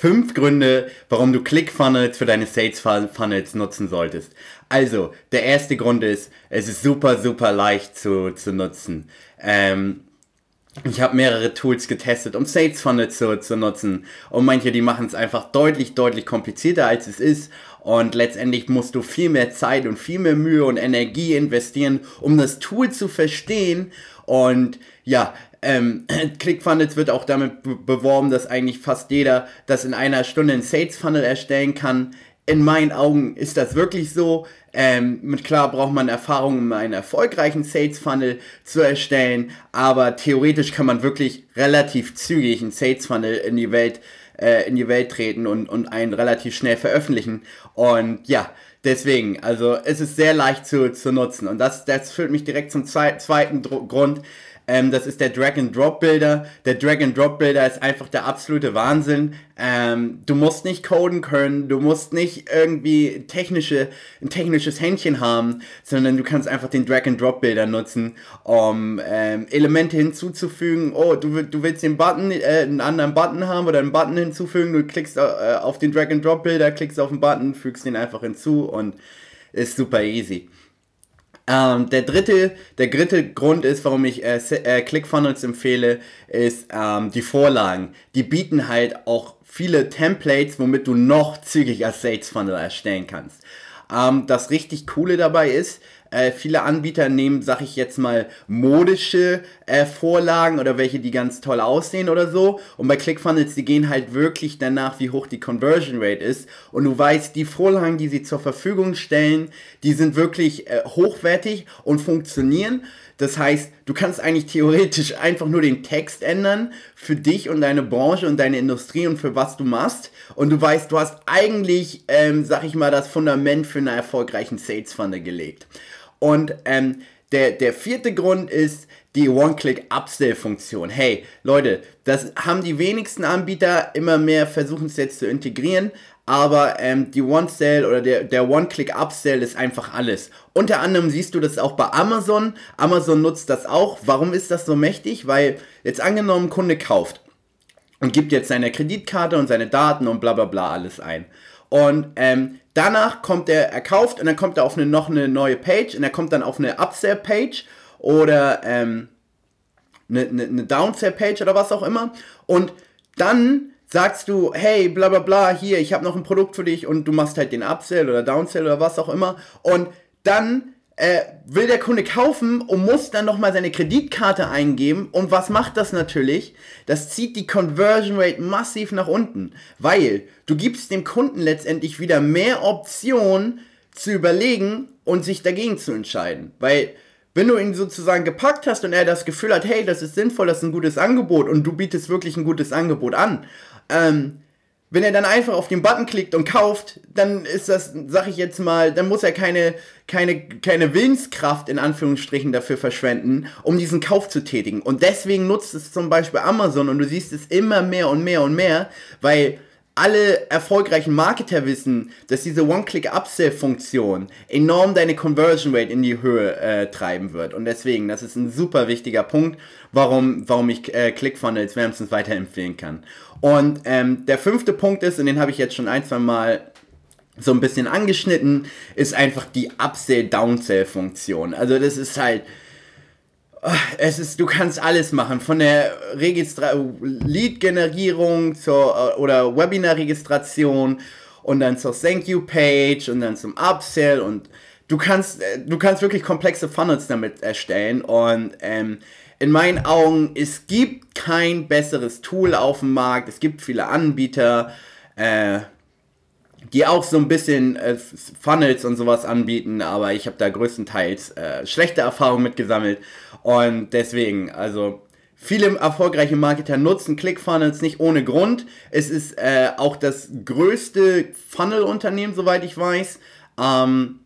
Fünf Gründe, warum du ClickFunnels für deine Sales Funnels nutzen solltest. Also, der erste Grund ist, es ist super, super leicht zu, zu nutzen. Ähm, ich habe mehrere Tools getestet, um Sales Funnels zu, zu nutzen. Und manche, die machen es einfach deutlich, deutlich komplizierter, als es ist. Und letztendlich musst du viel mehr Zeit und viel mehr Mühe und Energie investieren, um das Tool zu verstehen. Und ja, ähm, ClickFunnels wird auch damit beworben, dass eigentlich fast jeder das in einer Stunde in Sales Funnel erstellen kann. In meinen Augen ist das wirklich so. Ähm, mit klar braucht man Erfahrung, um einen erfolgreichen Sales Funnel zu erstellen, aber theoretisch kann man wirklich relativ zügig einen Sales Funnel in die Welt äh, in die Welt treten und, und einen relativ schnell veröffentlichen. Und ja, deswegen, also es ist sehr leicht zu, zu nutzen. Und das, das führt mich direkt zum zweiten Grund. Ähm, das ist der Drag-and-Drop-Builder. Der Drag-and-Drop-Builder ist einfach der absolute Wahnsinn. Ähm, du musst nicht coden können, du musst nicht irgendwie technische, ein technisches Händchen haben, sondern du kannst einfach den Drag-and-Drop-Builder nutzen, um ähm, Elemente hinzuzufügen. Oh, du, du willst den Button, äh, einen anderen Button haben oder einen Button hinzufügen. Du klickst äh, auf den Drag-and-Drop-Builder, klickst auf den Button, fügst den einfach hinzu und ist super easy. Ähm, der dritte, der dritte Grund ist, warum ich äh, äh, ClickFunnels empfehle, ist ähm, die Vorlagen. Die bieten halt auch viele Templates, womit du noch zügiger Sales Funnel erstellen kannst. Ähm, das richtig Coole dabei ist, äh, viele Anbieter nehmen, sag ich jetzt mal, modische äh, Vorlagen oder welche, die ganz toll aussehen oder so. Und bei ClickFunnels, die gehen halt wirklich danach, wie hoch die Conversion Rate ist. Und du weißt, die Vorlagen, die sie zur Verfügung stellen, die sind wirklich äh, hochwertig und funktionieren. Das heißt, du kannst eigentlich theoretisch einfach nur den Text ändern für dich und deine Branche und deine Industrie und für was du machst. Und du weißt, du hast eigentlich, ähm, sag ich mal, das Fundament für einen erfolgreichen Sales Funnel gelegt. Und ähm, der, der vierte Grund ist die One-Click-Upsell-Funktion. Hey, Leute, das haben die wenigsten Anbieter immer mehr versuchen es jetzt zu integrieren, aber ähm, die One-Sell oder der, der One-Click-Upsell ist einfach alles. Unter anderem siehst du das auch bei Amazon. Amazon nutzt das auch. Warum ist das so mächtig? Weil jetzt angenommen, ein Kunde kauft und gibt jetzt seine Kreditkarte und seine Daten und bla bla bla alles ein. Und ähm, danach kommt er, er kauft und dann kommt er auf eine, noch eine neue Page und er kommt dann auf eine Upsell-Page oder ähm, eine, eine, eine Downsell-Page oder was auch immer. Und dann sagst du, hey, bla bla bla, hier, ich habe noch ein Produkt für dich und du machst halt den Upsell oder Downsell oder was auch immer. Und dann äh, will der Kunde kaufen und muss dann nochmal seine Kreditkarte eingeben. Und was macht das natürlich? Das zieht die Conversion Rate massiv nach unten, weil du gibst dem Kunden letztendlich wieder mehr Optionen zu überlegen und sich dagegen zu entscheiden. Weil wenn du ihn sozusagen gepackt hast und er das Gefühl hat, hey, das ist sinnvoll, das ist ein gutes Angebot und du bietest wirklich ein gutes Angebot an, ähm, wenn er dann einfach auf den Button klickt und kauft, dann ist das, sag ich jetzt mal, dann muss er keine, keine, keine Willenskraft in Anführungsstrichen dafür verschwenden, um diesen Kauf zu tätigen. Und deswegen nutzt es zum Beispiel Amazon und du siehst es immer mehr und mehr und mehr, weil alle erfolgreichen Marketer wissen, dass diese One-Click-Upsell-Funktion enorm deine Conversion Rate in die Höhe äh, treiben wird. Und deswegen, das ist ein super wichtiger Punkt, warum, warum ich äh, ClickFunnels wärmstens weiterempfehlen kann. Und ähm, der fünfte Punkt ist, und den habe ich jetzt schon ein, zwei Mal so ein bisschen angeschnitten, ist einfach die Upsell-Downsell-Funktion. Also das ist halt es ist, du kannst alles machen, von der Registra Lead-Generierung äh, oder Webinar-Registration und dann zur Thank You Page und dann zum Upsell und du kannst, äh, du kannst wirklich komplexe Funnels damit erstellen und ähm, in meinen Augen, es gibt kein besseres Tool auf dem Markt, es gibt viele Anbieter, äh, die auch so ein bisschen äh, Funnels und sowas anbieten, aber ich habe da größtenteils äh, schlechte Erfahrungen mitgesammelt und deswegen, also viele erfolgreiche Marketer nutzen ClickFunnels nicht ohne Grund. Es ist äh, auch das größte Funnel-Unternehmen, soweit ich weiß. Ähm,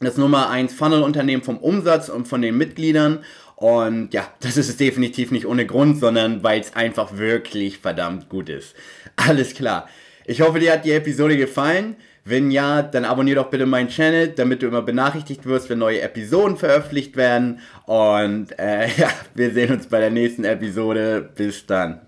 das Nummer 1 Funnel-Unternehmen vom Umsatz und von den Mitgliedern. Und ja, das ist definitiv nicht ohne Grund, sondern weil es einfach wirklich verdammt gut ist. Alles klar. Ich hoffe, dir hat die Episode gefallen. Wenn ja, dann abonniere doch bitte meinen Channel, damit du immer benachrichtigt wirst, wenn neue Episoden veröffentlicht werden. Und äh, ja, wir sehen uns bei der nächsten Episode. Bis dann.